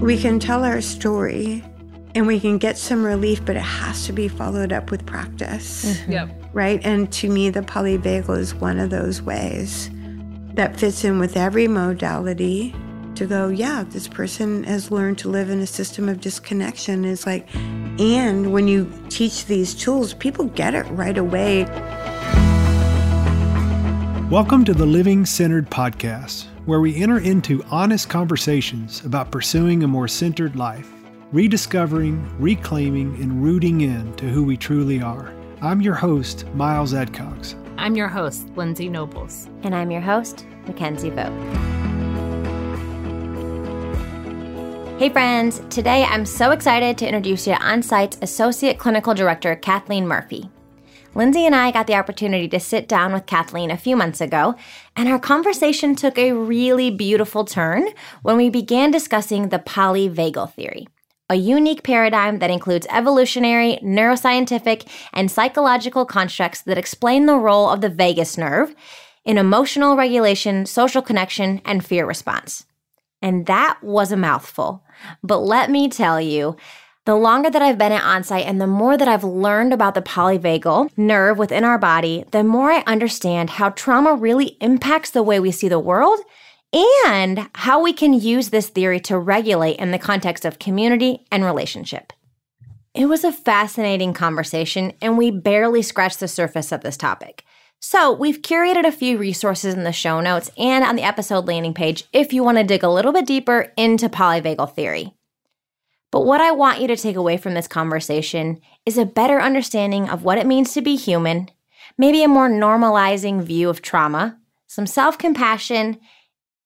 we can tell our story and we can get some relief, but it has to be followed up with practice. Mm-hmm. Yep. Right. And to me, the polyvagal is one of those ways that fits in with every modality to go, yeah, this person has learned to live in a system of disconnection. Is like, and when you teach these tools, people get it right away. Welcome to the Living Centered Podcast, where we enter into honest conversations about pursuing a more centered life, rediscovering, reclaiming, and rooting in to who we truly are. I'm your host, Miles Adcox. I'm your host, Lindsey Nobles. And I'm your host, Mickenzie Vogt. Hey friends, today I'm so excited to introduce you to OnSite's Associate Clinical Director, Kathleen Murphy. Lindsey and I got the opportunity to sit down with Kathleen a few months ago, and our conversation took a really beautiful turn when we began discussing the polyvagal theory, a unique paradigm that includes evolutionary, neuroscientific, and psychological constructs that explain the role of the vagus nerve in emotional regulation, social connection, and fear response. And that was a mouthful. But let me tell you, the longer that I've been at OnSite and the more that I've learned about the polyvagal nerve within our body, the more I understand how trauma really impacts the way we see the world and how we can use this theory to regulate in the context of community and relationship. It was a fascinating conversation, and we barely scratched the surface of this topic. So, we've curated a few resources in the show notes and on the episode landing page if you want to dig a little bit deeper into polyvagal theory. But what I want you to take away from this conversation is a better understanding of what it means to be human, maybe a more normalizing view of trauma, some self compassion,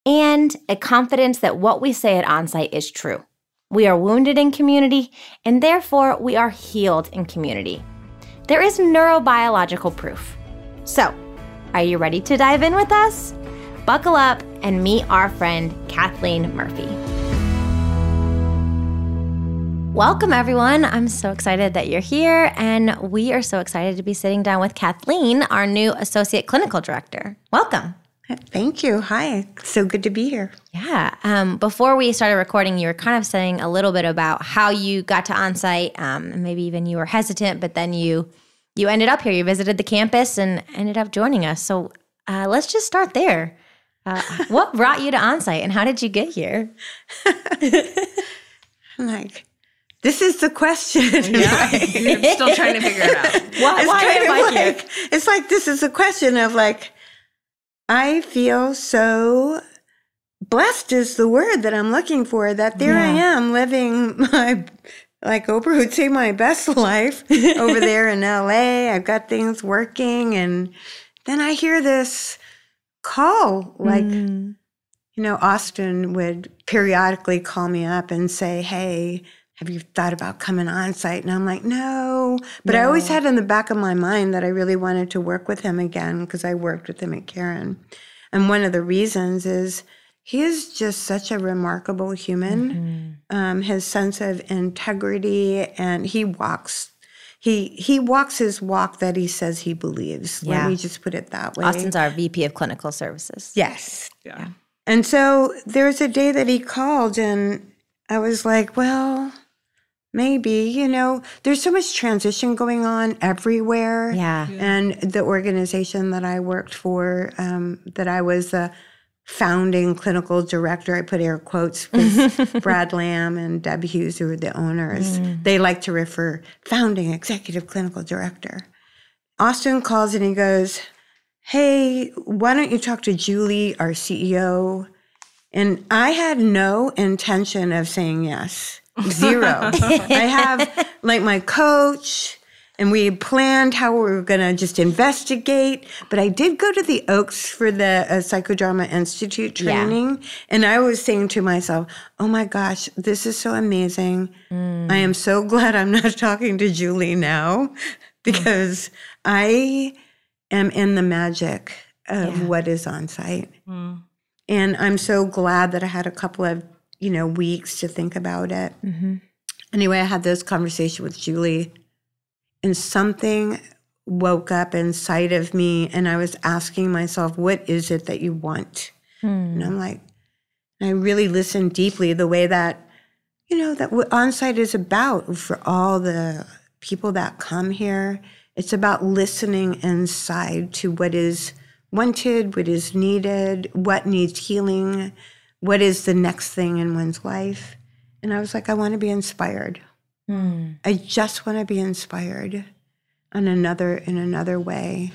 and a confidence that what we say at OnSite is true. We are wounded in community, and therefore we are healed in community. There is neurobiological proof. So, are you ready to dive in with us? Buckle up and meet our friend Kathleen Murphy. Welcome, everyone. I'm so excited that you're here, and we are so excited to be sitting down with Kathleen, our new Associate Clinical Director. Welcome. Thank you. Hi. So good to be here. Yeah. Um, before we started recording, you were kind of saying a little bit about how you got to OnSite. Um, maybe even you were hesitant, but then you you ended up here. You visited the campus and ended up joining us. So uh, let's just start there. Uh, what brought you to OnSite, and how did you get here? like this is the question. Yeah, you're still trying to figure it out. Why, it's why am I like, here? It's like this is a question of like, I feel so blessed is the word that I'm looking for. That there I am living my, like Oprah would say, my best life over there in LA. I've got things working, and then I hear this call like. Mm. You know, Austin would periodically call me up and say, Hey, have you thought about coming on site? And I'm like, No. But I always had in the back of my mind that I really wanted to work with him again because I worked with him at Caron. And one of the reasons is he is just such a remarkable human. Mm-hmm. Um, his sense of integrity and he walks. He he walks his walk that he says he believes. Yeah. Let me just put it that way. Austin's our VP of Clinical Services. yes. Yeah. And so there was a day that he called, and I was like, well, maybe, you know, there's so much transition going on everywhere. Yeah. And the organization that I worked for, um, that I was the founding clinical director, I put air quotes, was Brad Lamm and Deb Hughes, who were the owners. They like to refer founding executive clinical director. Austin calls and he goes, Hey, why don't you talk to Julie, our CEO? And I had no intention of saying yes. Zero. I have like my coach, and we planned how we were going to just investigate. But I did go to the Oaks for the uh, Psychodrama Institute Yeah. training. And I was saying to myself, oh my gosh, this is so amazing. I am so glad I'm not talking to Julie now because I am in the magic of Yeah. what is on site. Mm. And I'm so glad that I had a couple of, you know, weeks to think about it. Mm-hmm. Anyway, I had this conversation with Julie, and something woke up inside of me, and I was asking myself, what is it that you want? Hmm. And I'm like, and I really listened deeply the way that you know, that what onsite is about for all the people that come here. It's about listening inside to what is wanted, what is needed, what needs healing, what is the next thing in one's life. And I was like, I want to be inspired. Hmm. I just want to be inspired in another in another way.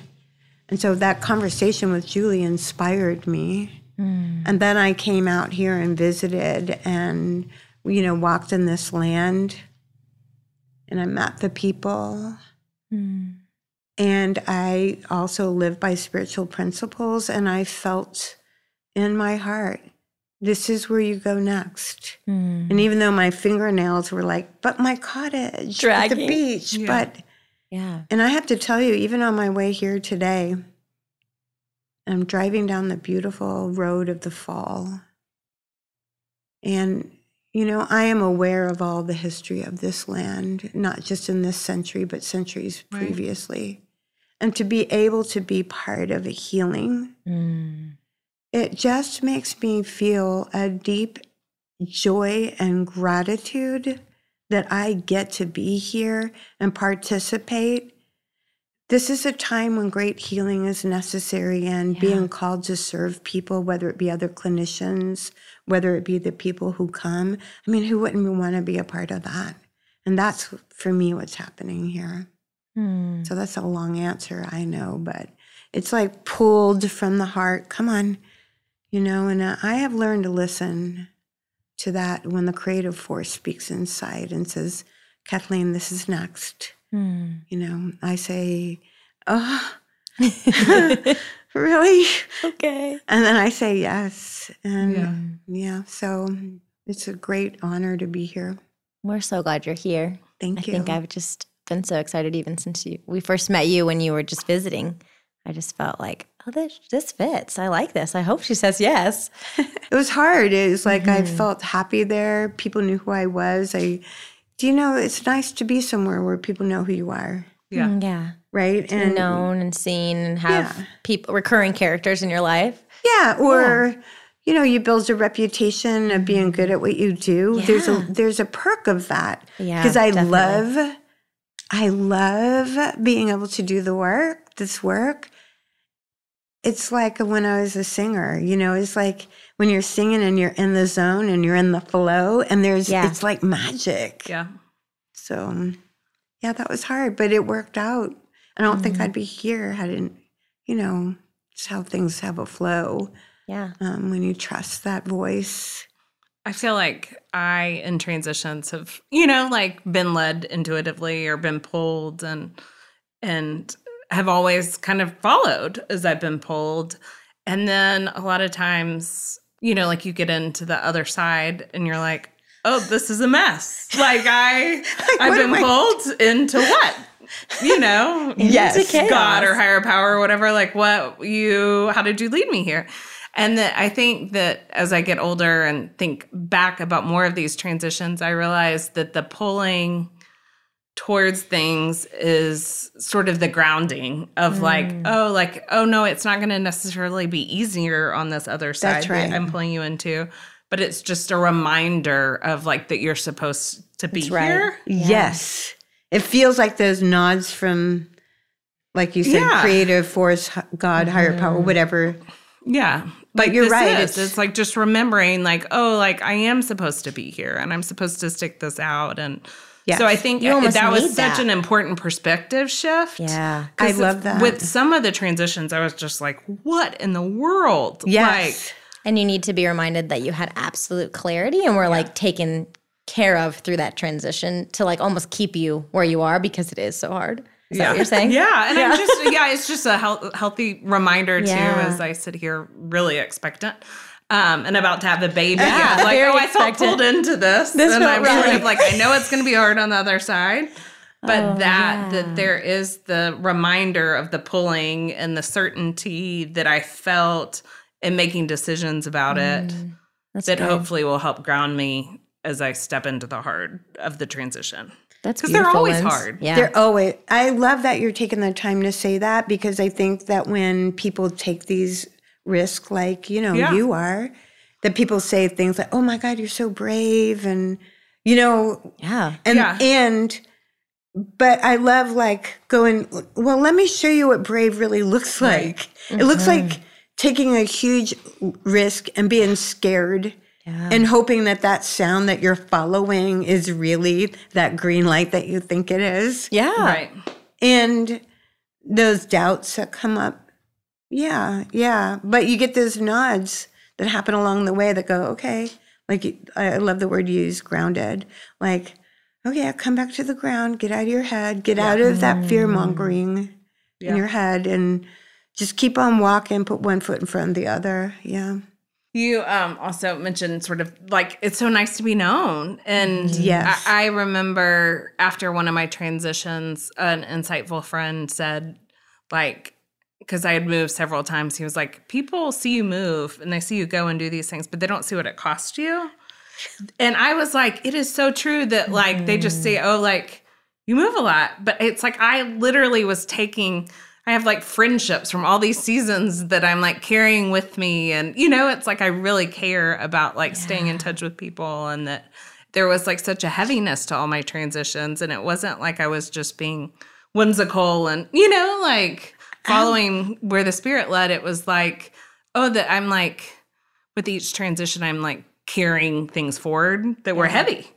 And so that conversation with Julie inspired me. Hmm. And then I came out here and visited and you know walked in this land and I met the people. Hmm. And I also live by spiritual principles and I felt in my heart this is where you go next. Hmm. And even though my fingernails were like, but my cottage, but the beach, Yeah. but Yeah. and I have to tell you, even on my way here today, I'm driving down the beautiful road of the fall. And, you know, I am aware of all the history of this land, not just in this century, but centuries Right. previously. And to be able to be part of a healing, hmm. It just makes me feel a deep joy and gratitude that I get to be here and participate. This is a time when great healing is necessary and being called to serve people, whether it be other clinicians, whether it be the people who come. I mean, who wouldn't want to be a part of that? And that's for me what's happening here. Hmm. So that's a long answer, I know, but it's like pulled from the heart. Come on, you know, and I have learned to listen to that when the creative force speaks inside and says, Kathleen, this is next. Hmm. You know, I say, oh, really? Okay. And then I say yes. And Yeah. yeah. so it's a great honor to be here. We're so glad you're here. Thank I you. I think I've just been so excited even since you we first met you when you were just visiting. I just felt like, oh, this this fits. I like this. I hope she says yes. It was hard. It was like I Mm-hmm. felt happy there. People knew who I was. I, do you know, it's nice to be somewhere where people know who you are, Yeah. Mm, yeah. right? And known and seen and have Yeah. people recurring characters in your life. yeah, or you know, you build a reputation of being good at what you do. There's a there's a perk of that Yeah, because I definitely. love, I love being able to do the work, this work. It's like when I was a singer, you know, it's like when you're singing and you're in the zone and you're in the flow, and there's Yeah. it's like magic. Yeah. So, yeah, that was hard, but it worked out. I don't think I'd be here had it, you know, it's how things have a flow Yeah. um, when you trust that voice. I feel like I in transitions have, you know, like been led intuitively or been pulled and and have always kind of followed as I've been pulled. And then a lot of times, you know, like you get into the other side and you're like, oh, this is a mess. Like I I've been pulled into what? You know, Yes. God or higher power or whatever. Like, what you, how did you lead me here? And that I think that as I get older and think back about more of these transitions, I realize that the pulling towards things is sort of the grounding of like, mm. oh, like, oh no, it's not going to necessarily be easier on this other side That's that. I'm pulling you into. But it's just a reminder of like that you're supposed to be That's right. here. Yes. It feels like those nods from, like you said, Yeah. creative force, h- God, higher power, mm-hmm. whatever. Yeah. But Like you're right, it's- It's, like just remembering, like, oh, like I am supposed to be here and I'm supposed to stick this out. And Yes. so I think You that was need such that. an important perspective shift. Yeah. I love that. With some of the transitions, I was just like, what in the world? Yes. And you need to be reminded that you had absolute clarity and were like taken care of through that transition to like almost keep you where you are because it is so hard. Is that what you're saying? Yeah, and I'm just yeah, it's just a health, healthy reminder too as I sit here really expectant. Um, and about to have a baby. Yeah, I'm like, very oh, I felt pulled into this. This and felt I'm sort right. of like, I know it's gonna be hard on the other side. But Oh, that yeah. that there is the reminder of the pulling and the certainty that I felt in making decisions about it Mm, That's that good. hopefully will help ground me as I step into the hard of the transition. That's because they're always Linz. hard. Yeah. They're always, I love that you're taking the time to say that because I think that when people take these risks, like, you know, Yeah. you are, that people say things like, oh my God, you're so brave. And, You know, Yeah. and Yeah. and but I love like going, well, let me show you what brave really looks like. It looks mm-hmm. like taking a huge risk and being scared and hoping that that sound that you're following is really that green light that you think it is. Yeah. Right. And those doubts that come up. Yeah, yeah. But you get those nods that happen along the way that go, okay, like I love the word you use, grounded. Like, okay, I'll come back to the ground, get out of your head, get out of that fear mongering Yeah. in your head and just keep on walking, put one foot in front of the other. Yeah. You um, also mentioned sort of like it's so nice to be known, and Yes. I, I remember after one of my transitions, an insightful friend said, like, because I had moved several times, he was like, "People see you move and they see you go and do these things, but they don't see what it cost you." And I was like, "It is so true that like they just say, oh, like you move a lot,' but it's like I literally was taking." I have like friendships from all these seasons that I'm like carrying with me. And, you know, it's like I really care about like staying in touch with people and that there was like such a heaviness to all my transitions. And it wasn't like I was just being whimsical and, you know, like following where the spirit led. It was like, oh, that I'm like, with each transition, I'm like carrying things forward that were heavy.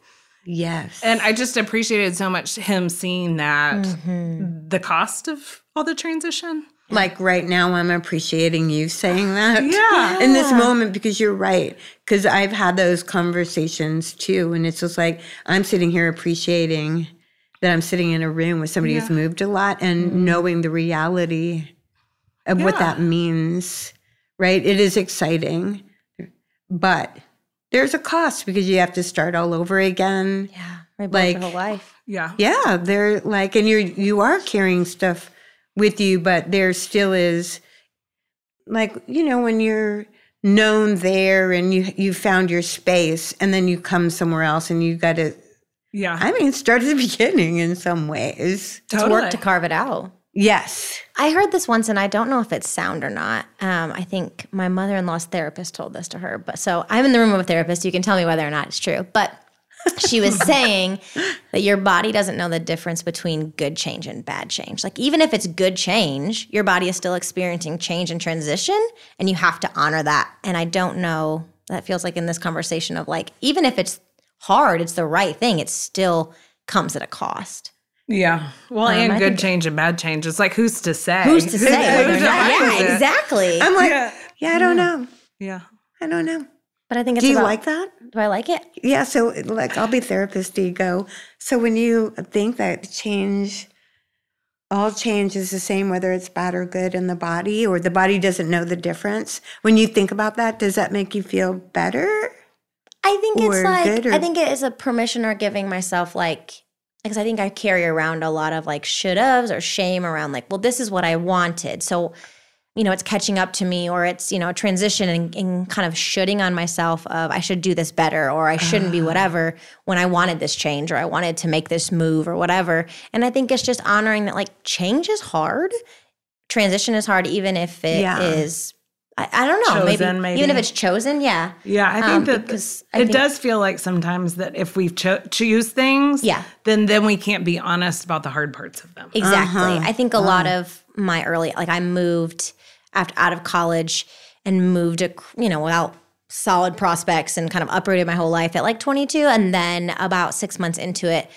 Yes. And I just appreciated so much him seeing that mm-hmm. the cost of all the transition. like right now, I'm appreciating you saying that. Yeah. In this moment, because you're right. Because I've had those conversations too. And it's just like, I'm sitting here appreciating that I'm sitting in a room with somebody who's moved a lot and mm-hmm. knowing the reality of what that means, right? It is exciting, but there's a cost because you have to start all over again. Yeah. Rebuild Like- your whole life. Yeah. Yeah, they're like, and you're you are carrying stuff with you, but there still is, like you know, when you're known there and you you found your space, and then you come somewhere else and you got to. Yeah. I mean, start at the beginning in some ways. Totally. It's work to carve it out. Yes. I heard this once, and I don't know if it's sound or not. Um, I think my mother in law's therapist told this to her. But so I'm in the room with a therapist. You can tell me whether or not it's true. But she was saying that your body doesn't know the difference between good change and bad change. Like, even if it's good change, your body is still experiencing change and transition, and you have to honor that. And I don't know, that feels like in this conversation of like, even if it's hard, it's the right thing, it still comes at a cost. Yeah. Well, Um, and I good think- change and bad change. It's like who's to say? Who's to say? whether or Who yeah, exactly. I'm like, yeah, Yeah. I don't know. Yeah. I don't know. But I think it's Do you about- like that? Do I like it? Yeah. So, like, I'll be therapist ego. So, when you think that change, all change is the same, whether it's bad or good in the body, or the body doesn't know the difference. When you think about that, does that make you feel better? I think it's like or- I think it is a permission or giving myself like because I think I carry around a lot of like should haves or shame around like, well, this is what I wanted. So, you know, it's catching up to me or it's, you know, a transition and, and kind of shooting on myself of I should do this better or I shouldn't Ah. be whatever when I wanted this change or I wanted to make this move or whatever. And I think it's just honoring that like change is hard. Transition is hard even if it is. Yeah. I, I don't know, Chosen, maybe, even if it's chosen, yeah. Yeah, I think Um, that because I it think- does feel like sometimes that if we cho- choose things, Yeah. then then we can't be honest about the hard parts of them. Exactly. Uh-huh. I think a lot of my early, like I moved after out of college and moved, to, you know, without solid prospects and kind of uprooted my whole life at like 22. And then about six months into it,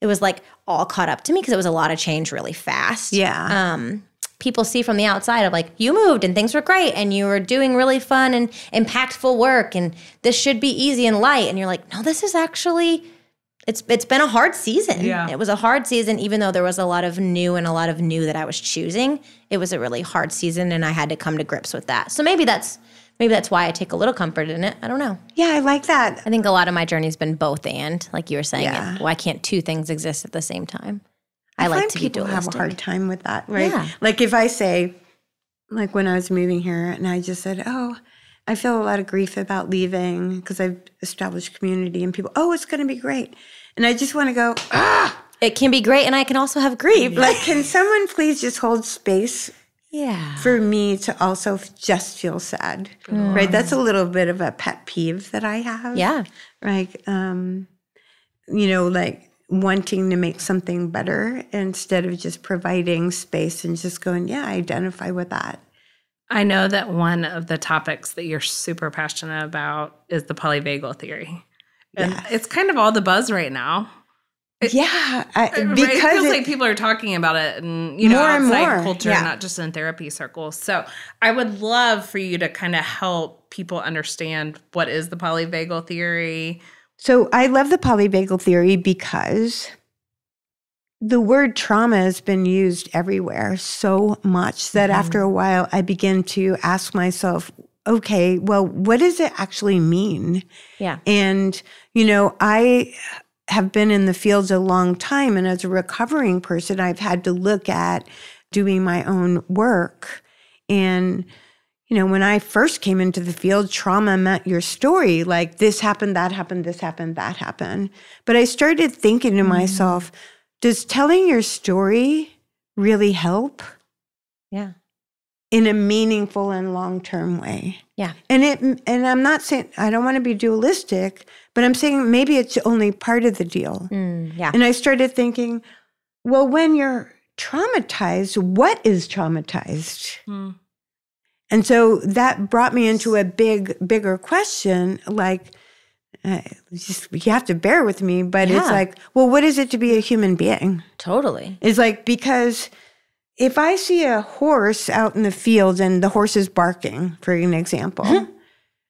it was like all caught up to me because it was a lot of change really fast. Yeah. Um, people see from the outside of like you moved and things were great and you were doing really fun and impactful work and this should be easy and light and you're like no this is actually it's it's been a hard season Yeah. it was a hard season even though there was a lot of new and a lot of new that i was choosing it was a really hard season and i had to come to grips with that so maybe that's maybe that's why i take a little comfort in it i don't know yeah, I like that. i think a lot of my journey's been both and like you were saying Yeah. why can't two things exist at the same time i, like find to people have a hard time with that, right? Yeah. Like if I say, like when I was moving here, and I just said, "Oh, I feel a lot of grief about leaving because I've established community," and people, "Oh, it's going to be great," and I just want to go, ah, it can be great and i can also have grief like, can someone please just hold space yeah for me to also just feel sad, right? That's a little bit of a pet peeve that I have. yeah Like, um, you know, like wanting to make something better instead of just providing space and just going, yeah, I identify with that. I know that one of the topics that you're super passionate about is the polyvagal theory. And Yes. it's kind of all the buzz right now. yeah, I, Right? because it feels it- like people are talking about it and you know More and outside more, culture, yeah. not just in therapy circles. So I would love for you to kind of help people understand what is the polyvagal theory. So I love the polyvagal theory because the word trauma has been used everywhere so much that mm-hmm. after a while I begin to ask myself, okay, well, what does it actually mean? Yeah. And, you know, I have been in the fields a long time. And as a recovering person, I've had to look at doing my own work. And, you know, when I first came into the field, trauma meant your story like this happened, that happened, this happened, that happened. But I started thinking to myself, does telling your story really help Yeah. in a meaningful and long term way? Yeah. And it and I'm not saying I don't want to be dualistic, but I'm saying maybe it's only part of the deal. Mm, yeah. And I started thinking, well, when you're traumatized, what is traumatized? Hmm. And so that brought me into a big, bigger question. Like, uh, just you have to bear with me, but it's like, well, what is it to be a human being? Totally. It's like because if I see a horse out in the field and the horse is barking, for an example,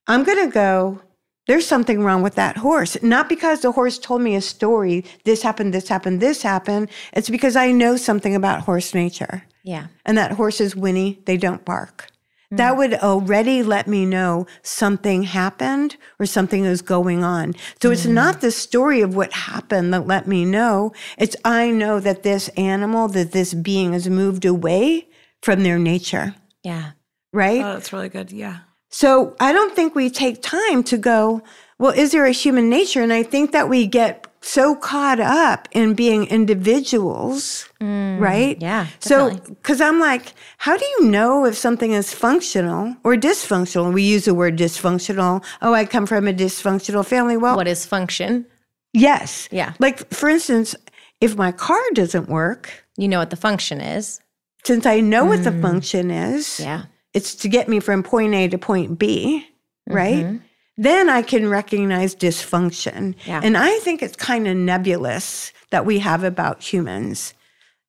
I'm going to go, there's something wrong with that horse. Not because the horse told me a story, this happened, this happened, this happened. It's because I know something about horse nature. Yeah. And that horses whinny, they don't bark. That mm. would already let me know something happened or something is going on. So it's mm. not the story of what happened that let me know. It's I know that this animal, that this being has moved away from their nature, Yeah. right? Oh, that's really good. Yeah. So I don't think we take time to go, well, is there a human nature? And I think that we get so caught up in being individuals, right? yeah, So, because I'm like, how do you know if something is functional or dysfunctional? We use the word dysfunctional. Oh, I come from a dysfunctional family. Well, What is function? yes. Yeah. Like, for instance, if my car doesn't work, You know what the function is. since I know what the function is, Mm. Yeah. it's to get me from point A to point B, right? Then I can recognize dysfunction. Yeah. And I think it's kind of nebulous that we have about humans.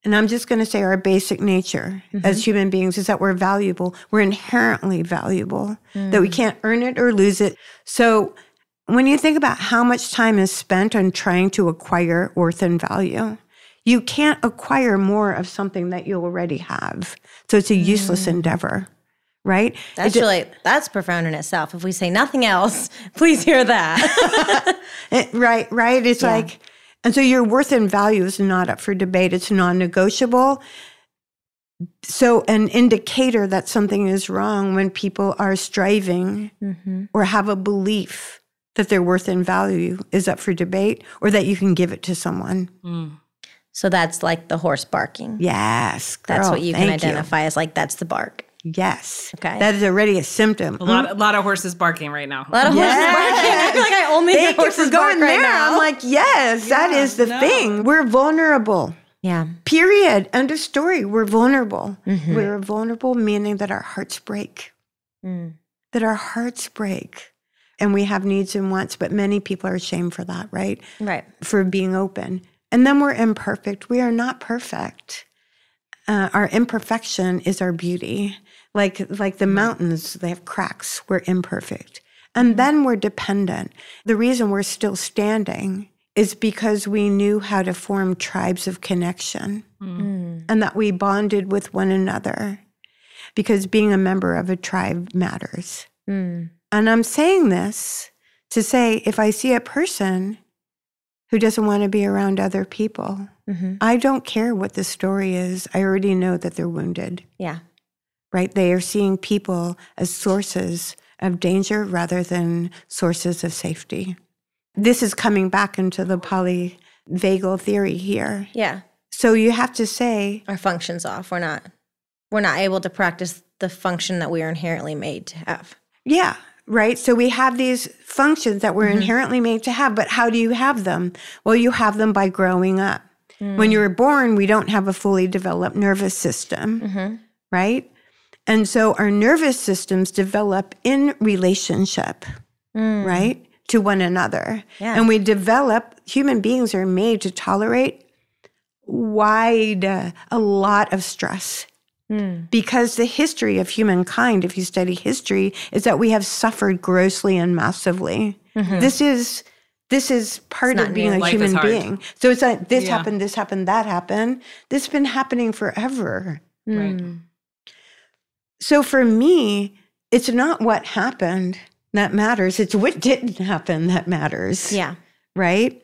And I'm just going to say our basic nature Mm-hmm. as human beings is that we're valuable. We're inherently valuable, that Mm. we can't earn it or lose it. So when you think about how much time is spent on trying to acquire worth and value, you can't acquire more of something that you already have. So it's a useless endeavor, right? That's It- really that's profound in itself. If we say nothing else, please hear that. Right, right. It's Yeah. like, and so your worth and value is not up for debate. It's non negotiable. So, an indicator that something is wrong when people are striving mm-hmm. or have a belief that their worth and value is up for debate or that you can give it to someone. Mm. So that's like the horse barking. Yes. That's what you can thank identify as like that's the bark. Yes. Okay. That is already a symptom. A lot, a lot of horses barking right now. A lot of horses barking. I feel like I only hear horses going bark right there. now. I'm like, yes, that is the no. thing. We're vulnerable. yeah. Period. End of story. We're vulnerable. Mhm. We're vulnerable, meaning that our hearts break, Mm. that our hearts break. And we have needs and wants, but many people are ashamed for that, right? Right. For being open. And then we're imperfect. We are not perfect. Uh, our imperfection is our beauty. Like, like the mountains, they have cracks. We're imperfect. And then we're dependent. The reason we're still standing is because we knew how to form tribes of connection Mm. and that we bonded with one another because being a member of a tribe matters. Mm. And I'm saying this to say if I see a person who doesn't want to be around other people, hmm I don't care what the story is. I already know that they're wounded, Yeah. Right? They are seeing people as sources of danger rather than sources of safety. This is coming back into the polyvagal theory here. Yeah. So you have to say, Our function's off. We're not we're not able to practice the function that we are inherently made to have. Yeah, right? So we have these functions that we're mm-hmm. inherently made to have, but how do you have them? Well, you have them by growing up. When mm. you're born, we don't have a fully developed nervous system, mm-hmm. right? And so our nervous systems develop in relationship, mm. right? To one another. Yeah. And we develop, human beings are made to tolerate wide, uh, a lot of stress. Mm. Because the history of humankind, if you study history, is that we have suffered grossly and massively. Mm-hmm. This is this is part of being new. a Life human being. So it's like this Yeah. happened, this happened, that happened. This has been happening forever. Mm. Right. So for me, it's not what happened that matters. It's what didn't happen that matters Yeah. right?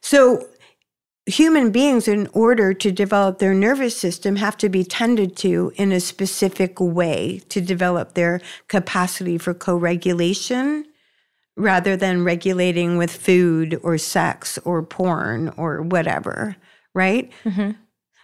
So, human beings, in order to develop their nervous system, have to be tended to in a specific way to develop their capacity for co regulation rather than regulating with food or sex or porn or whatever, right? Mm-hmm.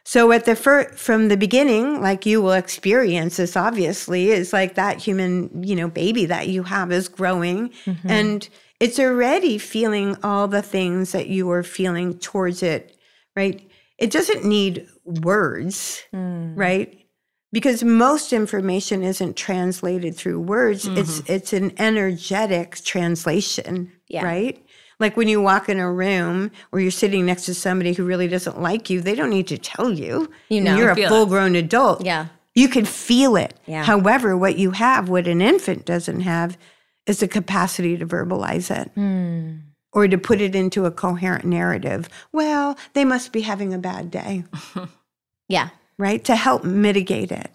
So at the from the beginning, like you will experience this obviously, is like that human, you know, baby that you have is growing mm-hmm. and it's already feeling all the things that you are feeling towards it, right? It doesn't need words, mm. right? Because most information isn't translated through words. It's mm-hmm. it's an energetic translation, Yeah. right? Like when you walk in a room or you're sitting next to somebody who really doesn't like you, they don't need to tell you. You know. You're a full grown adult. Yeah. You can feel it. Yeah. However, what you have, what an infant doesn't have, is the capacity to verbalize it Hmm. or to put it into a coherent narrative. Well, they must be having a bad day, Yeah. right? To help mitigate it.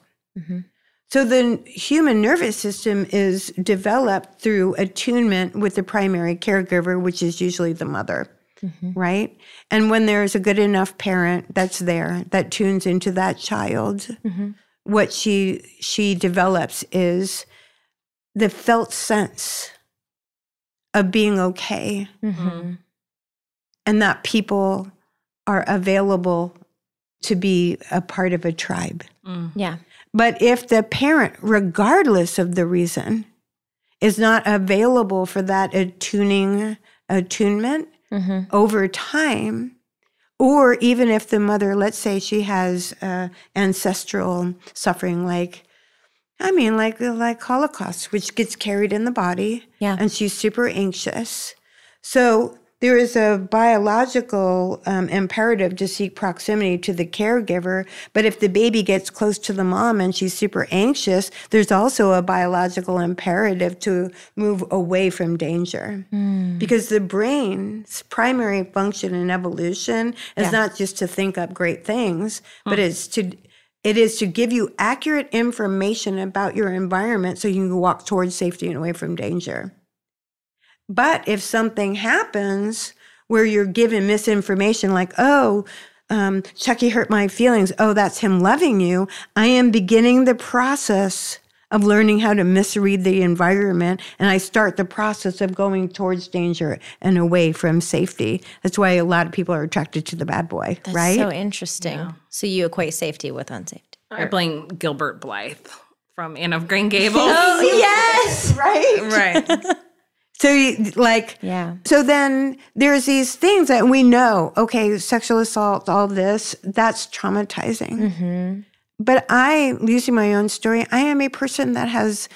So the human nervous system is developed through attunement with the primary caregiver, which is usually the mother. Mm-hmm. Right. And when there's a good enough parent that's there that tunes into that child, mm-hmm. what she she develops is the felt sense of being okay Mm-hmm. and that people are available to be a part of a tribe. Mm. Yeah. But if the parent, regardless of the reason, is not available for that attuning attunement Mm-hmm. over time, or even if the mother, let's say she has uh, ancestral suffering, like I mean, like like Holocaust, which gets carried in the body, Yeah. and she's super anxious. So there is a biological um, imperative to seek proximity to the caregiver. But if the baby gets close to the mom and she's super anxious, there's also a biological imperative to move away from danger. Because the brain's primary function in evolution is Yeah. not just to think up great things, but it's to it is to give you accurate information about your environment so you can walk towards safety and away from danger. But if something happens where you're given misinformation, like, oh, um, Chucky hurt my feelings, oh, that's him loving you, I am beginning the process of learning how to misread the environment. And I start the process of going towards danger and away from safety. That's why a lot of people are attracted to the bad boy, That's right? so interesting. So you equate safety with unsafety. I blame Gilbert Blythe from Anne of Green Gables. oh, yes, right. right. So, you, like, Yeah. So then there's these things that we know, okay, sexual assault, all this, that's traumatizing. Mm-hmm. But I, using my own story, I am a person that has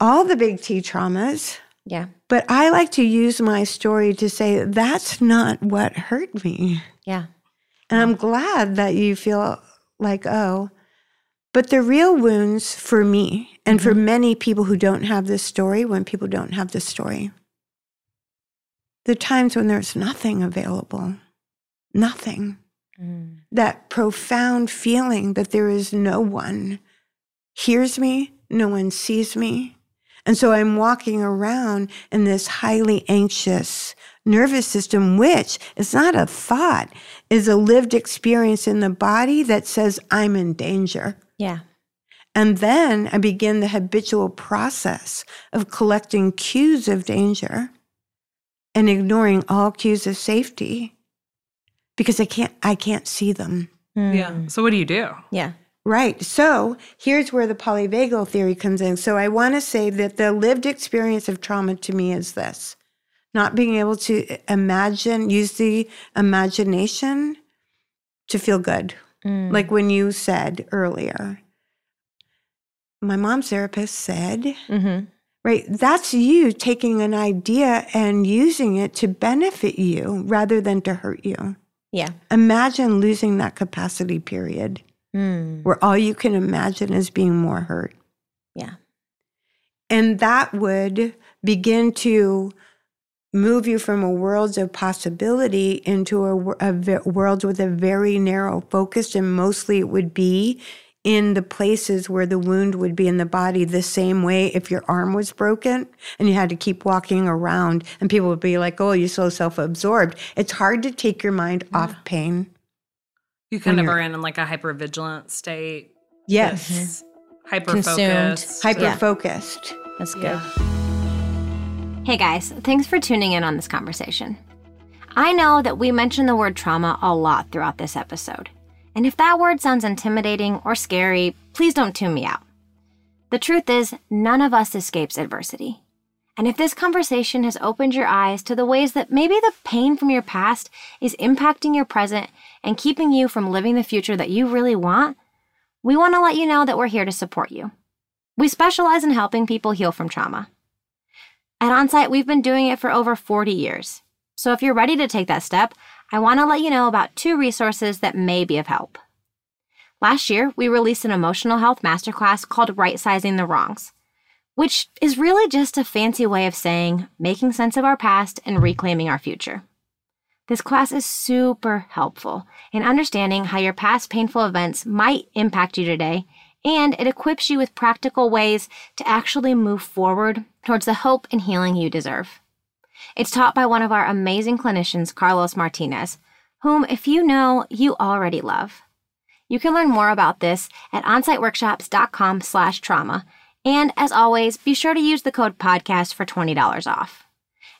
all the big T traumas, Yeah. but I like to use my story to say that's not what hurt me. Yeah. And I'm glad that you feel like, oh, but the real wounds for me and for many people who don't have this story, when people don't have this story, the times when there's nothing available, nothing, Mm. that profound feeling that there is no one hears me, no one sees me. And so I'm walking around in this highly anxious nervous system, which is not a thought, is a lived experience in the body that says, I'm in danger. Yeah. And then I begin the habitual process of collecting cues of danger and ignoring all cues of safety because I can't I can't see them. Hmm. Yeah. So what do you do? Yeah. Right. So here's where the polyvagal theory comes in. So I want to say that the lived experience of trauma to me is this not being able to eh, imagine, use the imagination to feel good. Mm. Like when you said earlier, my mom's therapist said, Mhm. right, that's you taking an idea and using it to benefit you rather than to hurt you. Yeah. Imagine losing that capacity period Mm. where all you can imagine is being more hurt. Yeah. And that would begin to move you from a world of possibility into a, a ve- world with a very narrow focus. And mostly it would be in the places where the wound would be in the body, the same way if your arm was broken and you had to keep walking around, and people would be like, oh, you're so self absorbed. It's hard to take your mind off pain. You kind of you're- in like a hyper vigilant state. Yes, mm-hmm. Hyper Consumed. focused. hyper focused. That's good. Yeah. Hey guys, thanks for tuning in on this conversation. I know that we mention the word trauma a lot throughout this episode. And if that word sounds intimidating or scary, please don't tune me out. The truth is, none of us escapes adversity. And if this conversation has opened your eyes to the ways that maybe the pain from your past is impacting your present and keeping you from living the future that you really want, we want to let you know that we're here to support you. We specialize in helping people heal from trauma. At Onsite, we've been doing it for over 40 years. So if you're ready to take that step, I want to let you know about two resources that may be of help. Last year, we released an emotional health masterclass called Right Sizing the Wrongs, which is really just a fancy way of saying making sense of our past and reclaiming our future. This class is super helpful in understanding how your past painful events might impact you today, and it equips you with practical ways to actually move forward towards the hope and healing you deserve. It's taught by one of our amazing clinicians, Carlos Martinez, whom, if you know, you already love. You can learn more about this at onsiteworkshops.com slash trauma. And as always, be sure to use the code podcast for $20 off.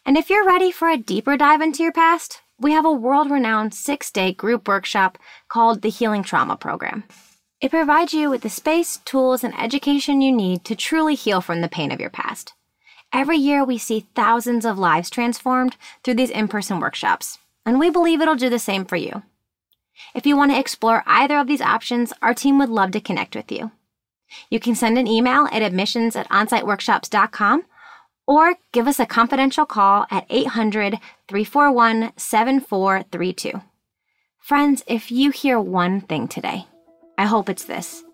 And if you're ready for a deeper dive into your past, we have a world renowned six day group workshop called the Healing Trauma Program. It provides you with the space, tools, and education you need to truly heal from the pain of your past. Every year, we see thousands of lives transformed through these in person workshops, and we believe it'll do the same for you. If you want to explore either of these options, our team would love to connect with you. You can send an email at admissions at onsiteworkshops.com or give us a confidential call at 800 341 7432. Friends, if you hear one thing today, I hope it's this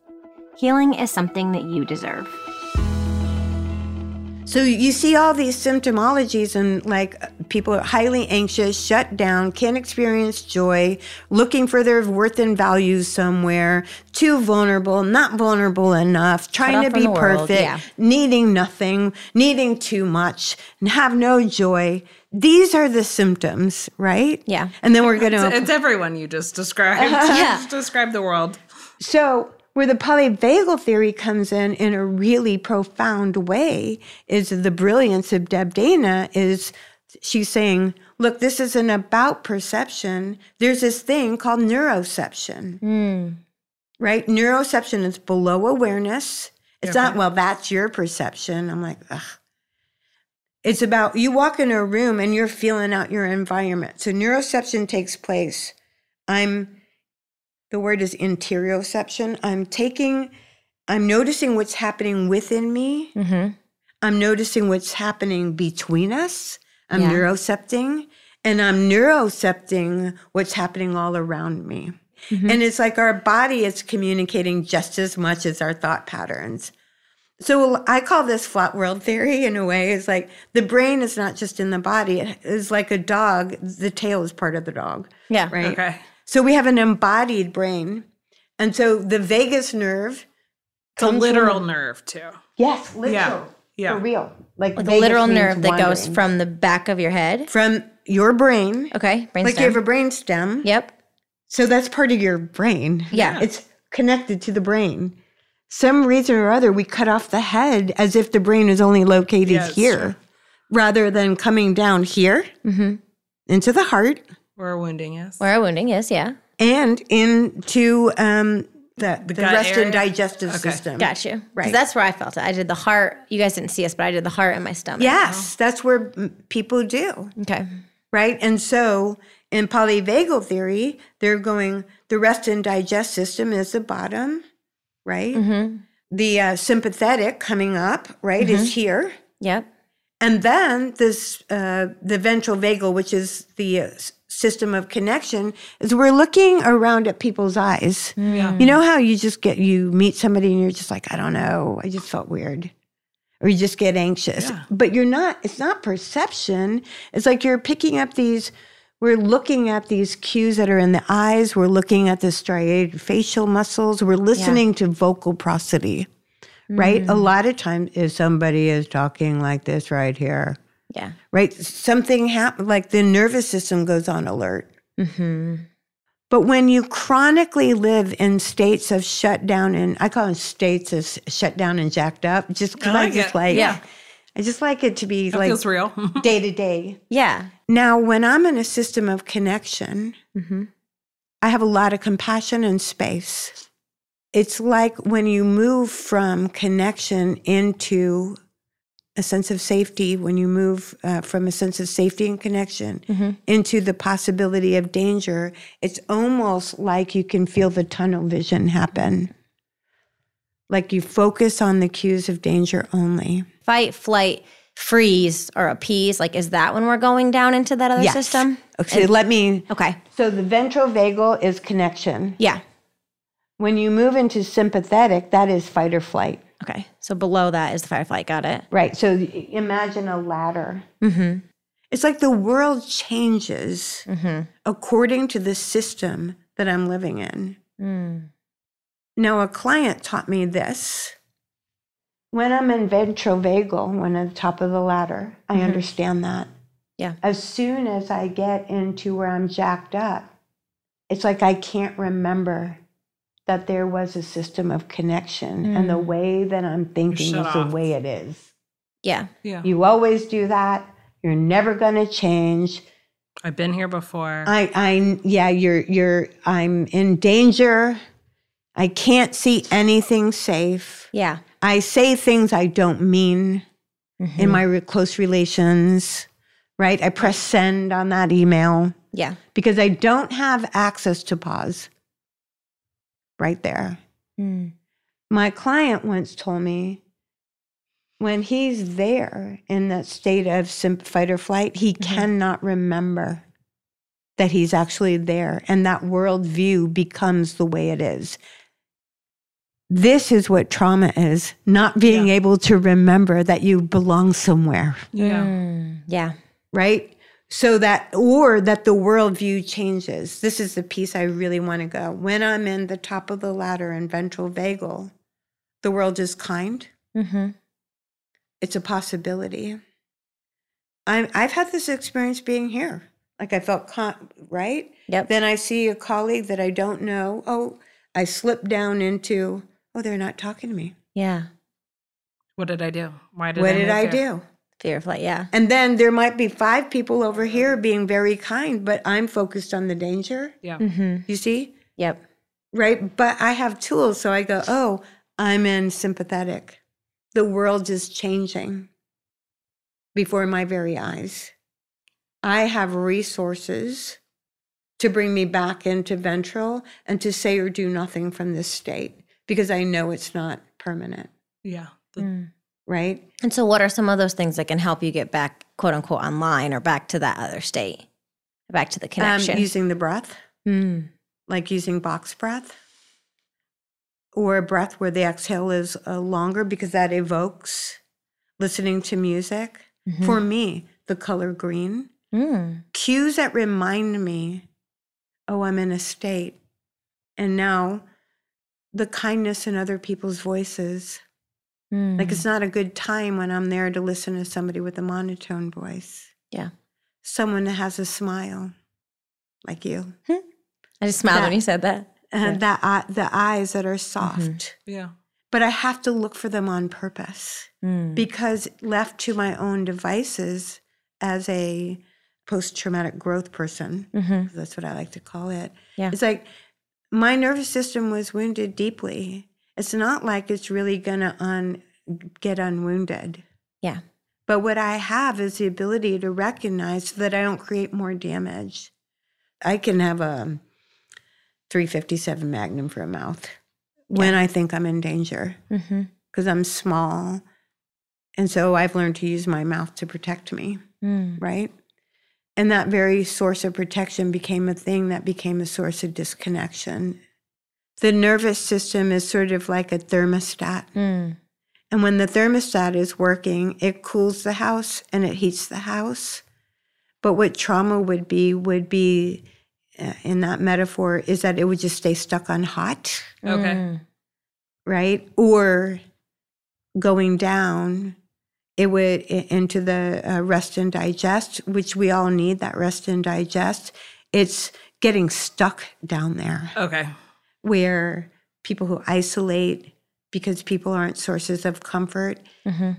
healing is something that you deserve. So you see all these symptomologies and like people are highly anxious, shut down, can't experience joy, looking for their worth and values somewhere, too vulnerable, not vulnerable enough, trying to be the world, perfect, yeah. needing nothing, needing too much, and have no joy. These are the symptoms, right? Yeah. And then we're going It's, to it's everyone you just described. Yeah. Just describe the world. So, where the polyvagal theory comes in in a really profound way is the brilliance of Deb Dana is she's saying, look, this isn't about perception. There's this thing called neuroception, hmm. right? Neuroception is below awareness. It's not, well, that's your perception. I'm like, ugh. It's about you walk in a room and you're feeling out your environment. So neuroception takes place. I'm the word is interioception. I'm taking, I'm noticing what's happening within me. Mm-hmm. I'm noticing what's happening between us. I'm Yeah. neurocepting and I'm neurocepting what's happening all around me. And it's like our body is communicating just as much as our thought patterns. So I call this flat world theory in a way. It's like the brain is not just in the body. It is like a dog. The tail is part of the dog. Yeah. Right. Okay. So we have an embodied brain. And so the vagus nerve. It's a literal from- nerve too. Yes, literal. Yeah. Yeah. For real. Like, Like a vagus literal nerve that goes from the back of your head. from your brain. Okay. Brainstem. Like you have a brain stem. Yep. So that's part of your brain. Yeah. It's connected to the brain. Some reason or other, we cut off the head as if the brain is only located Yeah, it's here rather than coming down here Mm-hmm. into the heart Where a wounding is. Where a wounding is, yeah. and into um, the, the, gut rest area? and digestive Okay. system. Got you. Right. That's where I felt it. I did the heart. You guys didn't see us, but I did the heart and my stomach. Yes, that's where people do. Okay. right? And so in polyvagal theory, they're going, the rest and digest system is the bottom, right? Mm-hmm. The uh, sympathetic coming up, right, is here. Yep. And then this, uh, the ventral vagal, which is the uh, s- system of connection, is we're looking around at people's eyes. Yeah. You know how you just get, you meet somebody and you're just like, I don't know, I just felt weird. Or you just get anxious. Yeah. But you're not, it's not perception. It's like you're picking up these, we're looking at these cues that are in the eyes. We're looking at the striated facial muscles. We're listening to vocal prosody, right? A mm. lot of times, if somebody is talking like this right here, Yeah. right? Something happened, like the nervous system goes on alert. Mm-hmm. But when you chronically live in states of shutdown, and I call them states of shut down and jacked up, just because I I, like just it. like, Yeah. I just like it to be That like feels real. day to day. Yeah. Now, when I'm in a system of connection, Mm-hmm. I have a lot of compassion and space. It's like when you move from connection into a sense of safety, when you move uh, from a sense of safety and connection Mhm. into the possibility of danger, it's almost like you can feel the tunnel vision happen. Like you focus on the cues of danger only. Fight, flight, freeze, or appease. Like, is that when we're going down into that other Yes. system? Okay, let me. Okay. So the ventrovagal is connection. Yeah. When you move into sympathetic, that is fight or flight. Okay. So below that is the firefly. Got it. Right. So imagine a ladder. Mm-hmm. It's like the world changes Mm-hmm. according to the system that I'm living in. Mm. Now, a client taught me this. When I'm in ventrovagal, when at the top of the ladder, I Mhm. understand that. Yeah. As soon as I get into where I'm jacked up, it's like I can't remember that there was a system of connection and the Mm. way that I'm thinking is off. the way it is. Yeah. yeah. You always do that. You're never going to change. I've been here before. I, I, yeah, you're, you're, I'm in danger. I can't see anything safe. Yeah. I say things I don't mean in Mhm. my re- close relations, right? I press send on that email Yeah. because I don't have access to pause right there. Mm. My client once told me when he's there in that state of sim- fight or flight, he cannot remember that he's actually there, and that worldview becomes the way it is. This is what trauma is not being Yeah. able to remember that you belong somewhere, yeah. Mm. Yeah. right? So that, or that the worldview changes. This is the piece I really want to go. When I'm in the top of the ladder in ventral vagal, the world is kind. Mm-hmm. It's a possibility. I'm, I've had this experience being here. Like I felt, con- right? Yep. Then I see a colleague that I don't know. Oh, I slip down into, oh, they're not talking to me. Yeah. What did I do? Why did what I did I here? do? Fear of flight. Yeah. And then there might be five people over here being very kind, but I'm focused on the danger. Yeah. Mm-hmm. You see? Yep. Right? But I have tools. So I go, oh, I'm in sympathetic. The world is changing before my very eyes. I have resources to bring me back into ventral and to say or do nothing from this state because I know it's not permanent. Yeah. The- Mm. Right? And so, what are some of those things that can help you get back, quote unquote, online or back to that other state, back to the connection? Um, using the breath. Mm. like using box breath or a breath where the exhale is uh, longer because that evokes listening to music. Mhm. For me, the color green, Mm. cues that remind me, oh, I'm in a state. And now the kindness in other people's voices. Mm. Like it's not a good time when I'm there to listen to somebody with a monotone voice. Yeah. Someone that has a smile like you. I just smiled when that- you said that. And that eye, the eyes that are soft. yeah. But I have to look for them on purpose Mm. because left to my own devices as a post traumatic growth person, Mhm. that's what I like to call it. Yeah. It's like my nervous system was wounded deeply. It's not like it's really gonna un get unwounded. Yeah. But what I have is the ability to recognize so that I don't create more damage. I can have a 357 Magnum for a mouth when I think I'm in danger Mm-hmm. because I'm small. And so I've learned to use my mouth to protect me, Mm. right? And that very source of protection became a thing that became a source of disconnection. The nervous system is sort of like a thermostat. Mm. And when the thermostat is working, it cools the house and it heats the house. But what trauma would be, would be uh, in that metaphor, is that it would just stay stuck on hot, Okay. Mm. right? Or going down, it would into the uh, rest and digest, which we all need that rest and digest. It's getting stuck down there Okay. Where people who isolate because people aren't sources of comfort. Mm-hmm.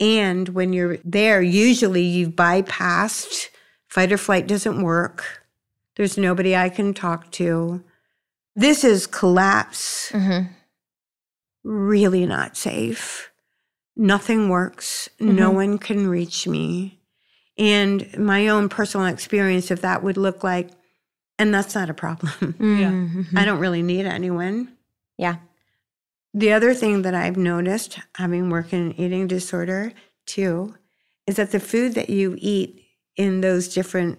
And when you're there, usually you've bypassed fight or flight doesn't work. There's nobody I can talk to. This is collapse, Mm-hmm. really not safe. Nothing works. No Mhm. one can reach me. And my own personal experience of that would look like, and that's not a problem. Mm-hmm. I don't really need anyone. Yeah. The other thing that I've noticed, having worked in an eating disorder too, is that the food that you eat in those different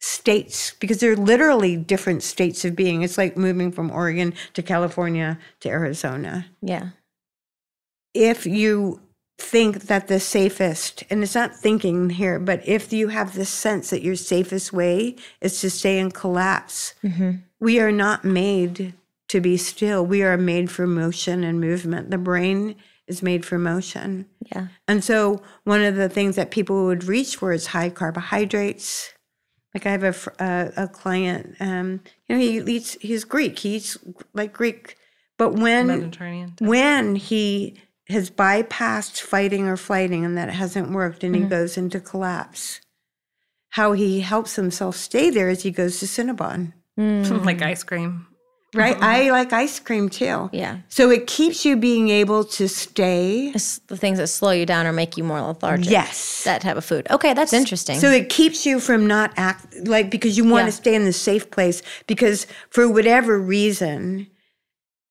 states, because they're literally different states of being, it's like moving from Oregon to California to Arizona. Yeah. If you think that the safest, and it's not thinking here, but if you have the sense that your safest way is to stay in collapse, Mm-hmm. we are not made to be still. We are made for motion and movement. The brain is made for motion. Yeah. And so, one of the things that people would reach for is high carbohydrates. Like I have a, a, a client, um, you know, he eats, he's Greek, he eats like Greek. But when, Mediterranean. when he has bypassed fighting or flighting and that it hasn't worked and he goes into collapse, how he helps himself stay there is he goes to Cinnabon Mm. like ice cream. right? I like ice cream too. Yeah. So it keeps you being able to stay. It's the things that slow you down or make you more lethargic. Yes. That type of food. Okay, that's interesting. So it keeps you from not act like because you want Yeah. to stay in the safe place because for whatever reason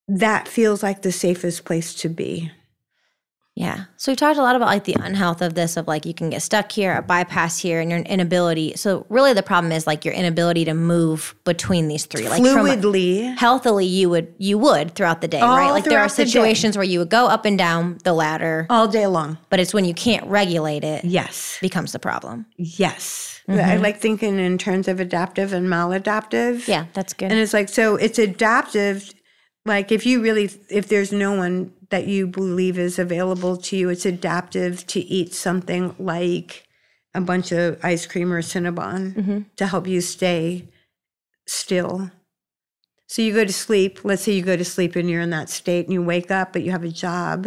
that feels like the safest place to be. Yeah. So we talked a lot about like the unhealth of this of like you can get stuck here, a bypass here, and your inability. So really the problem is like your inability to move between these three. Like Fluidly. healthily you would you would throughout the day, right? Like there are situations where you would go up and down the ladder, all day long. but it's when you can't regulate it Yes. becomes the problem. Yes. Mm-hmm. I like thinking in terms of adaptive and maladaptive. Yeah, that's good. And it's like, so it's adaptive. Like, if you really, if there's no one that you believe is available to you, it's adaptive to eat something like a bunch of ice cream or Cinnabon to help you stay still. So you go to sleep. Let's say you go to sleep and you're in that state and you wake up, but you have a job.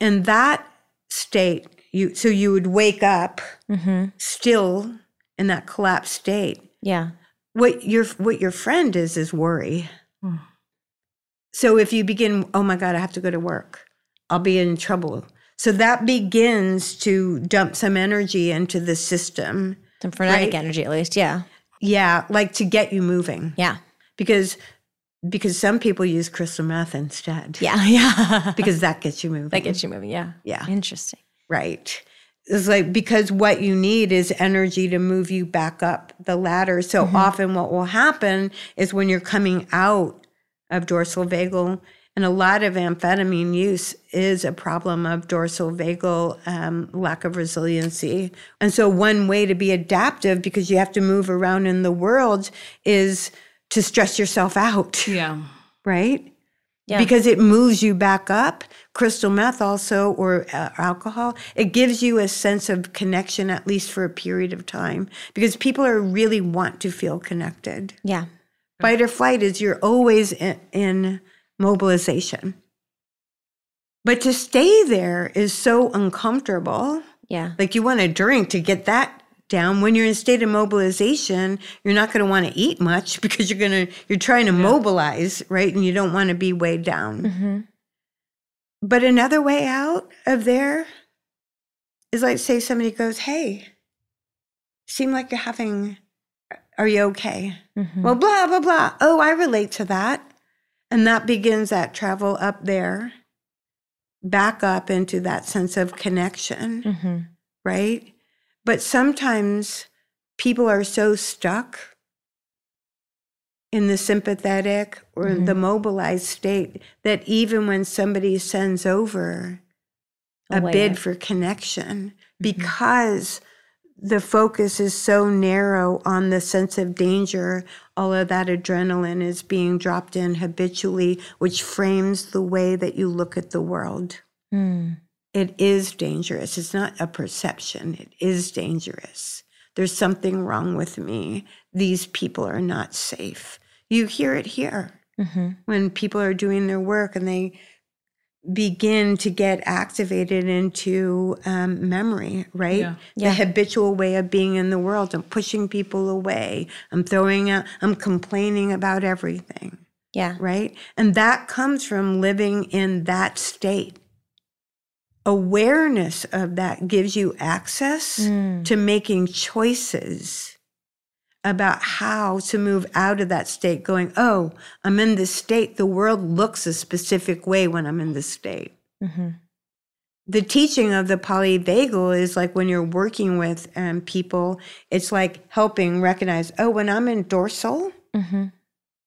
In that state, you so you would wake up mm-hmm. still in that collapsed state Yeah. what your what your friend is is worry. Hmm. So if you begin, oh my God, I have to go to work, I'll be in trouble. So that begins to dump some energy into the system. Some frenetic Right. energy at least. Yeah. Yeah, like to get you moving. Yeah. Because because some people use crystal meth instead. Yeah. Yeah. Because that gets you moving. that gets you moving. Yeah. Yeah. Interesting. Right. It's like because what you need is energy to move you back up the ladder. So mm-hmm. often, what will happen is when you're coming out of dorsal vagal, and a lot of amphetamine use is a problem of dorsal vagal um, lack of resiliency. And so, one way to be adaptive because you have to move around in the world is to stress yourself out, Yeah. right? Yeah. because it moves you back up. Crystal meth also, or uh, alcohol, it gives you a sense of connection, at least for a period of time, because people are really want to feel connected. Yeah. Fight or flight is you're always in, in mobilization. But to stay there is so uncomfortable. Yeah. Like you want a drink to get that down. When you're in a state of mobilization, you're not going to want to eat much because you're going to you're trying to mobilize, right? And you don't want to be weighed down. Mm-hmm. But another way out of there is like say somebody goes, "Hey, seem like you're having are you okay?" Mm-hmm. Well, blah blah blah. Oh, I relate to that. And that begins that travel up there, back up into that sense of connection, Mm-hmm. right? But sometimes people are so stuck in the sympathetic or Mhm. the mobilized state that even when somebody sends over a Aware. bid for connection, because the focus is so narrow on the sense of danger, all of that adrenaline is being dropped in habitually, which frames the way that you look at the world. Mm. It is dangerous. It's not a perception, it is dangerous. There's something wrong with me. These people are not safe. You hear it here Mm-hmm. when people are doing their work and they begin to get activated into um, memory, right? Yeah. The Yeah. habitual way of being in the world. I'm pushing people away. I'm throwing out, I'm complaining about everything, Yeah. right? And that comes from living in that state. Awareness of that gives you access Mm. to making choices about how to move out of that state, going, oh, I'm in this state. The world looks a specific way when I'm in this state. Mm-hmm. The teaching of the polyvagal is like when you're working with um, people, it's like helping recognize, oh, when I'm in dorsal, Mm-hmm.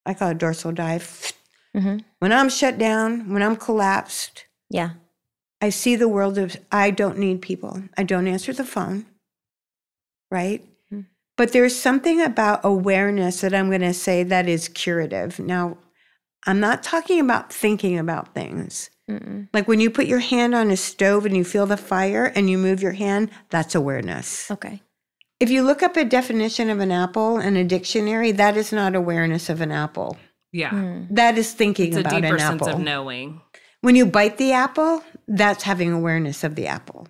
I call it dorsal dive. Mm-hmm. When I'm shut down, when I'm collapsed, Yeah. I see the world of I don't need people. I don't answer the phone. Right? But there's something about awareness that I'm going to say that is curative. Now, I'm not talking about thinking about things. Mm-mm. Like when you put your hand on a stove and you feel the fire and you move your hand, that's awareness. Okay. If you look up a definition of an apple in a dictionary, that is not awareness of an apple. Yeah. Mm. That is thinking It's a about deeper an sense apple. of knowing. When you bite the apple, that's having awareness of the apple.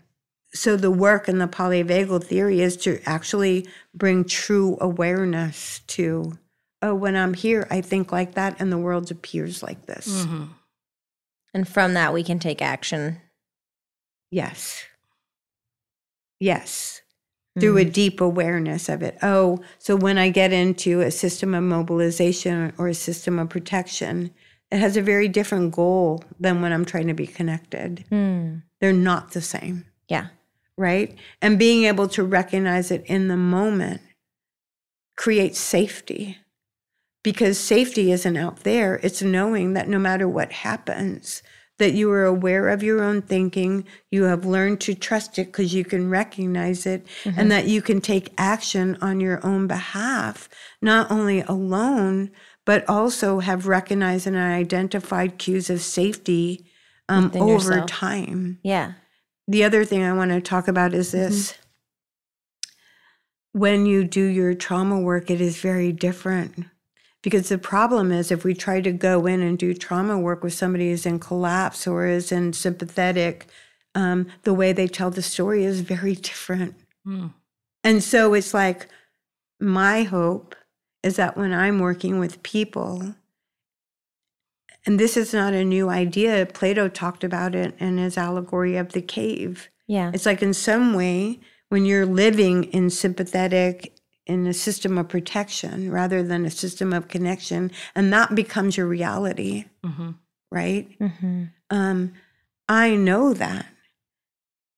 So the work in the polyvagal theory is to actually bring true awareness to, oh, when I'm here, I think like that, and the world appears like this. Mhm. And from that, we can take action. Yes. Yes. Through a deep awareness of it. Oh, so when I get into a system of mobilization or a system of protection, it has a very different goal than when I'm trying to be connected. Mm. They're not the same. Yeah. Right? And being able to recognize it in the moment creates safety because safety isn't out there. It's knowing that no matter what happens, that you are aware of your own thinking, you have learned to trust it because you can recognize it, and that you can take action on your own behalf, not only alone, but also have recognized and identified cues of safety um, over yourself. time Yeah. The other thing I want to talk about is this. When you do your trauma work, it is very different. Because the problem is, if we try to go in and do trauma work with somebody who's in collapse or is in sympathetic, um, the way they tell the story is very different. Mm. And so it's like, my hope is that when I'm working with people, and this is not a new idea, Plato talked about it in his allegory of the cave. Yeah. It's like in some way, when you're living in sympathetic, in a system of protection rather than a system of connection, and that becomes your reality, Mhm. right? Mm-hmm. Um, I know that.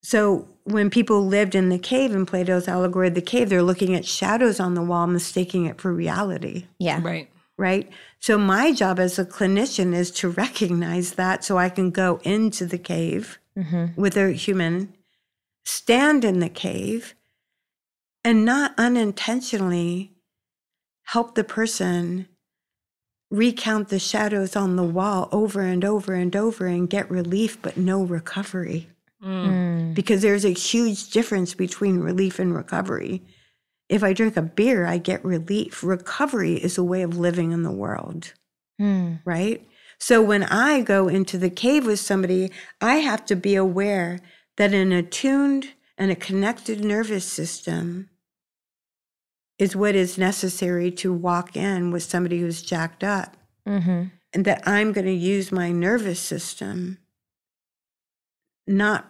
So when people lived in the cave in Plato's allegory of the cave, they're looking at shadows on the wall, mistaking it for reality Yeah. Right. Right? So my job as a clinician is to recognize that so I can go into the cave Mm-hmm. with a human, stand in the cave, and not unintentionally help the person recount the shadows on the wall over and over and over and get relief, but no recovery. Mm. Mm. Because there's a huge difference between relief and recovery. If I drink a beer, I get relief. Recovery is a way of living in the world Mm. right? So when I go into the cave with somebody, I have to be aware that an attuned and a connected nervous system is what is necessary to walk in with somebody who's jacked up. Mm-hmm. And that I'm going to use my nervous system, not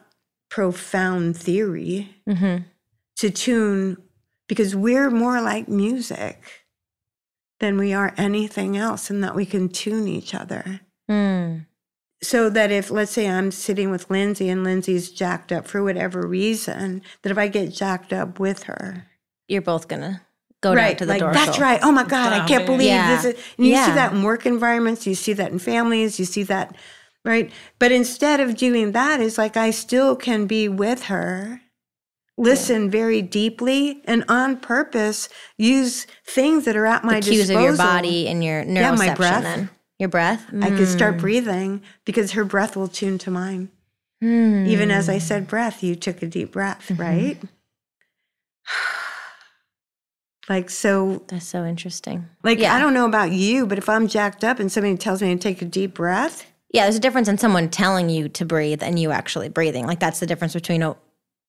profound theory, Mm-hmm. to tune because we're more like music than we are anything else, and that we can tune each other. Mm. So that if, let's say, I'm sitting with Lindsey and Lindsey's jacked up for whatever reason, that if I get jacked up with her, You're both gonna go down right, to the like dorsal. that's right. Oh my God, I can't Grounding. believe Yeah. this. Is, and you Yeah. see that in work environments, you see that in families, you see that, right? But instead of doing that, it's like I still can be with her, listen very deeply, and on purpose use things that are at my the cues disposal. of your body and your Yeah, neuroception. my breath. Then your breath. I could start Mm. breathing because her breath will tune to mine. Mm. Even as I said breath, you took a deep breath, Mhm. right? Like so That's so interesting. like Yeah. I don't know about you, but if I'm jacked up and somebody tells me to take a deep breath, Yeah, there's a difference in someone telling you to breathe and you actually breathing. Like that's the difference between oh,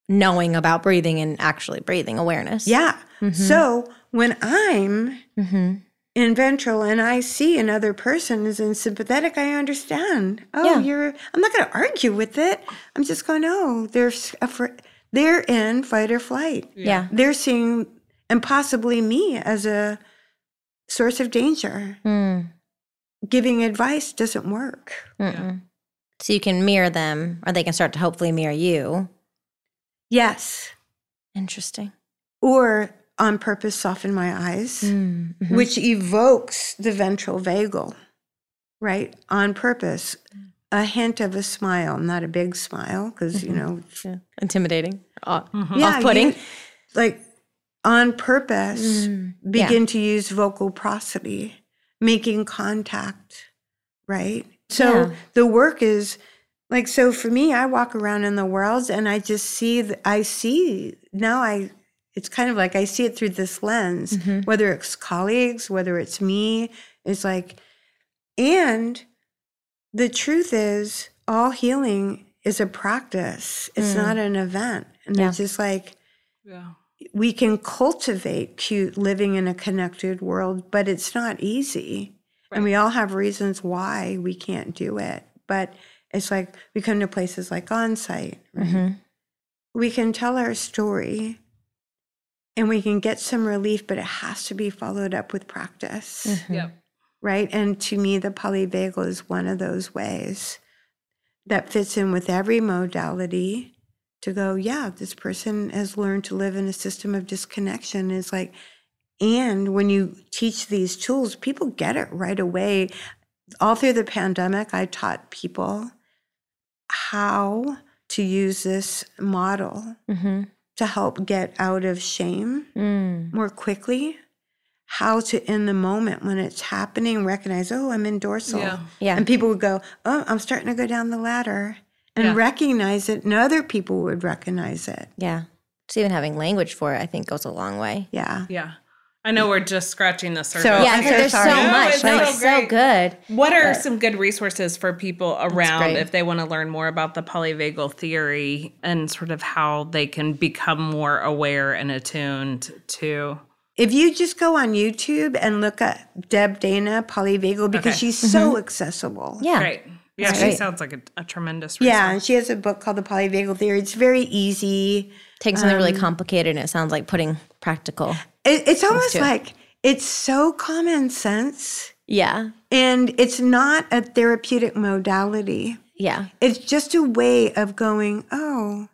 knowing about breathing and actually breathing awareness. yeah. Mhm. So when I'm Mm-hmm. in ventral and I see another person is in sympathetic, I understand. Oh, Yeah. you're I'm not gonna argue with it. I'm just going, oh, they're s- they're in fight or flight. Yeah. They're seeing and possibly me as a source of danger. Mm. Giving advice doesn't work. Mm-mm. So you can mirror them, or they can start to hopefully mirror you. Yes. Interesting. Or on purpose soften my eyes, Mm. Mhm. which evokes the ventral vagal, right? On purpose. A hint of a smile, not a big smile, because, you know, Yeah. Intimidating. Off- yeah, Off-putting. you- like on purpose, Mm. Yeah. begin to use vocal prosody, making contact, right? So Yeah. the work is like so for me I walk around in the world and I just see I see now I it's kind of like I see it through this lens Mhm. whether it's colleagues whether it's me it's like and the truth is all healing is a practice it's Mm. not an event and Yeah. it's just like Yeah. we can cultivate cute living in a connected world, but it's not easy. And we all have reasons why we can't do it. But it's like we come to places like Onsite, right? Mhm. We can tell our story and we can get some relief, but it has to be followed up with practice, Mhm. Yep. right? And to me, the polyvagal is one of those ways that fits in with every modality to go, yeah, this person has learned to live in a system of disconnection. Is like, and when you teach these tools, people get it right away. All through the pandemic, I taught people how to use this model Mhm. to help get out of shame Mm. more quickly. How to, in the moment when it's happening, recognize, oh, I'm in dorsal. Yeah. Yeah. And people would go, oh, I'm starting to go down the ladder and Yeah. recognize it, and other people would recognize it. Yeah. So even having language for it, I think, goes a long way. Yeah. Yeah. I know we're just scratching the surface. So- yeah, I'm so there's so. No, much. it's No, so it's so great. good. What are But- some good resources for people around if they want to learn more about the polyvagal theory and sort of how they can become more aware and attuned to? If you just go on YouTube and look at Deb Dana polyvagal, because Okay. she's so accessible. Yeah. Great. Yeah, That's she great. sounds like a, a tremendous resource. Yeah, and she has a book called The Polyvagal Theory. It's very easy. Take something really Um, complicated and it sounds like putting practical. It, it's almost like it's so common sense, Yeah. and it's not a therapeutic modality. Yeah. It's just a way of going, oh,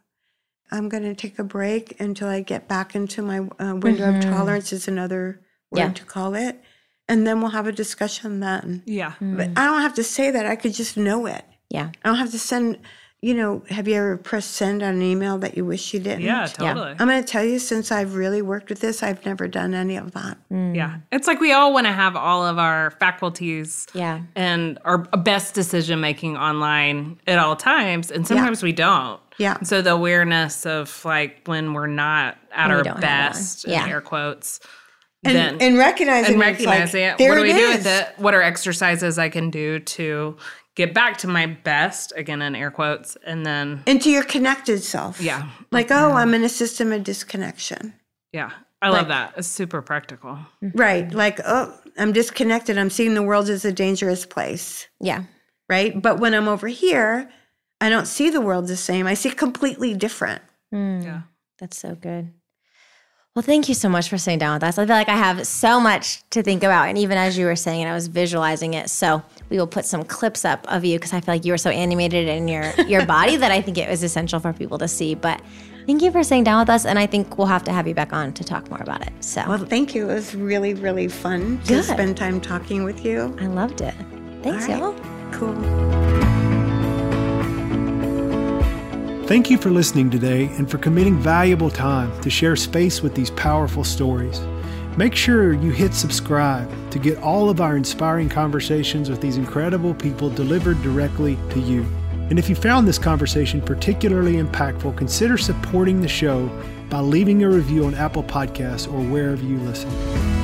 I'm going to take a break until I get back into my uh, window Mhm. of tolerance, is another word Yeah. to call it. And then we'll have a discussion then. Yeah. But I don't have to say that. I could just know it. Yeah. I don't have to send, you know, have you ever pressed send on an email that you wish you didn't? Yeah, totally. I'm going to tell you, since I've really worked with this, I've never done any of that. Mm. Yeah. It's like we all want to have all of our faculties Yeah. and our best decision making online at all times. And sometimes we don't. Yeah. So the awareness of like when we're not at When our don't have it on. best, Yeah. in air quotes, And, then and recognizing and it's like, it. There What do we it do with it? What are exercises I can do to get back to my best? Again, in air quotes, and then Into your connected self. yeah, Like, oh, I'm in a system of disconnection. yeah. I love that. It's super practical. Right. Like, oh, I'm disconnected. I'm seeing the world as a dangerous place. Yeah. Right. But when I'm over here, I don't see the world the same. I see completely different. Hmm. Yeah. That's so good. Well, thank you so much for sitting down with us. I feel like I have so much to think about. And even as you were saying it, I was visualizing it. So we will put some clips up of you because I feel like you were so animated in your, your body that I think it was essential for people to see. But thank you for sitting down with us. And I think we'll have to have you back on to talk more about it. So Well, thank you. It was really, really fun to spend time talking with you. I loved it. Thanks, right. y'all. Cool. Thank you for listening today and for committing valuable time to share space with these powerful stories. Make sure you hit subscribe to get all of our inspiring conversations with these incredible people delivered directly to you. And if you found this conversation particularly impactful, consider supporting the show by leaving a review on Apple Podcasts or wherever you listen.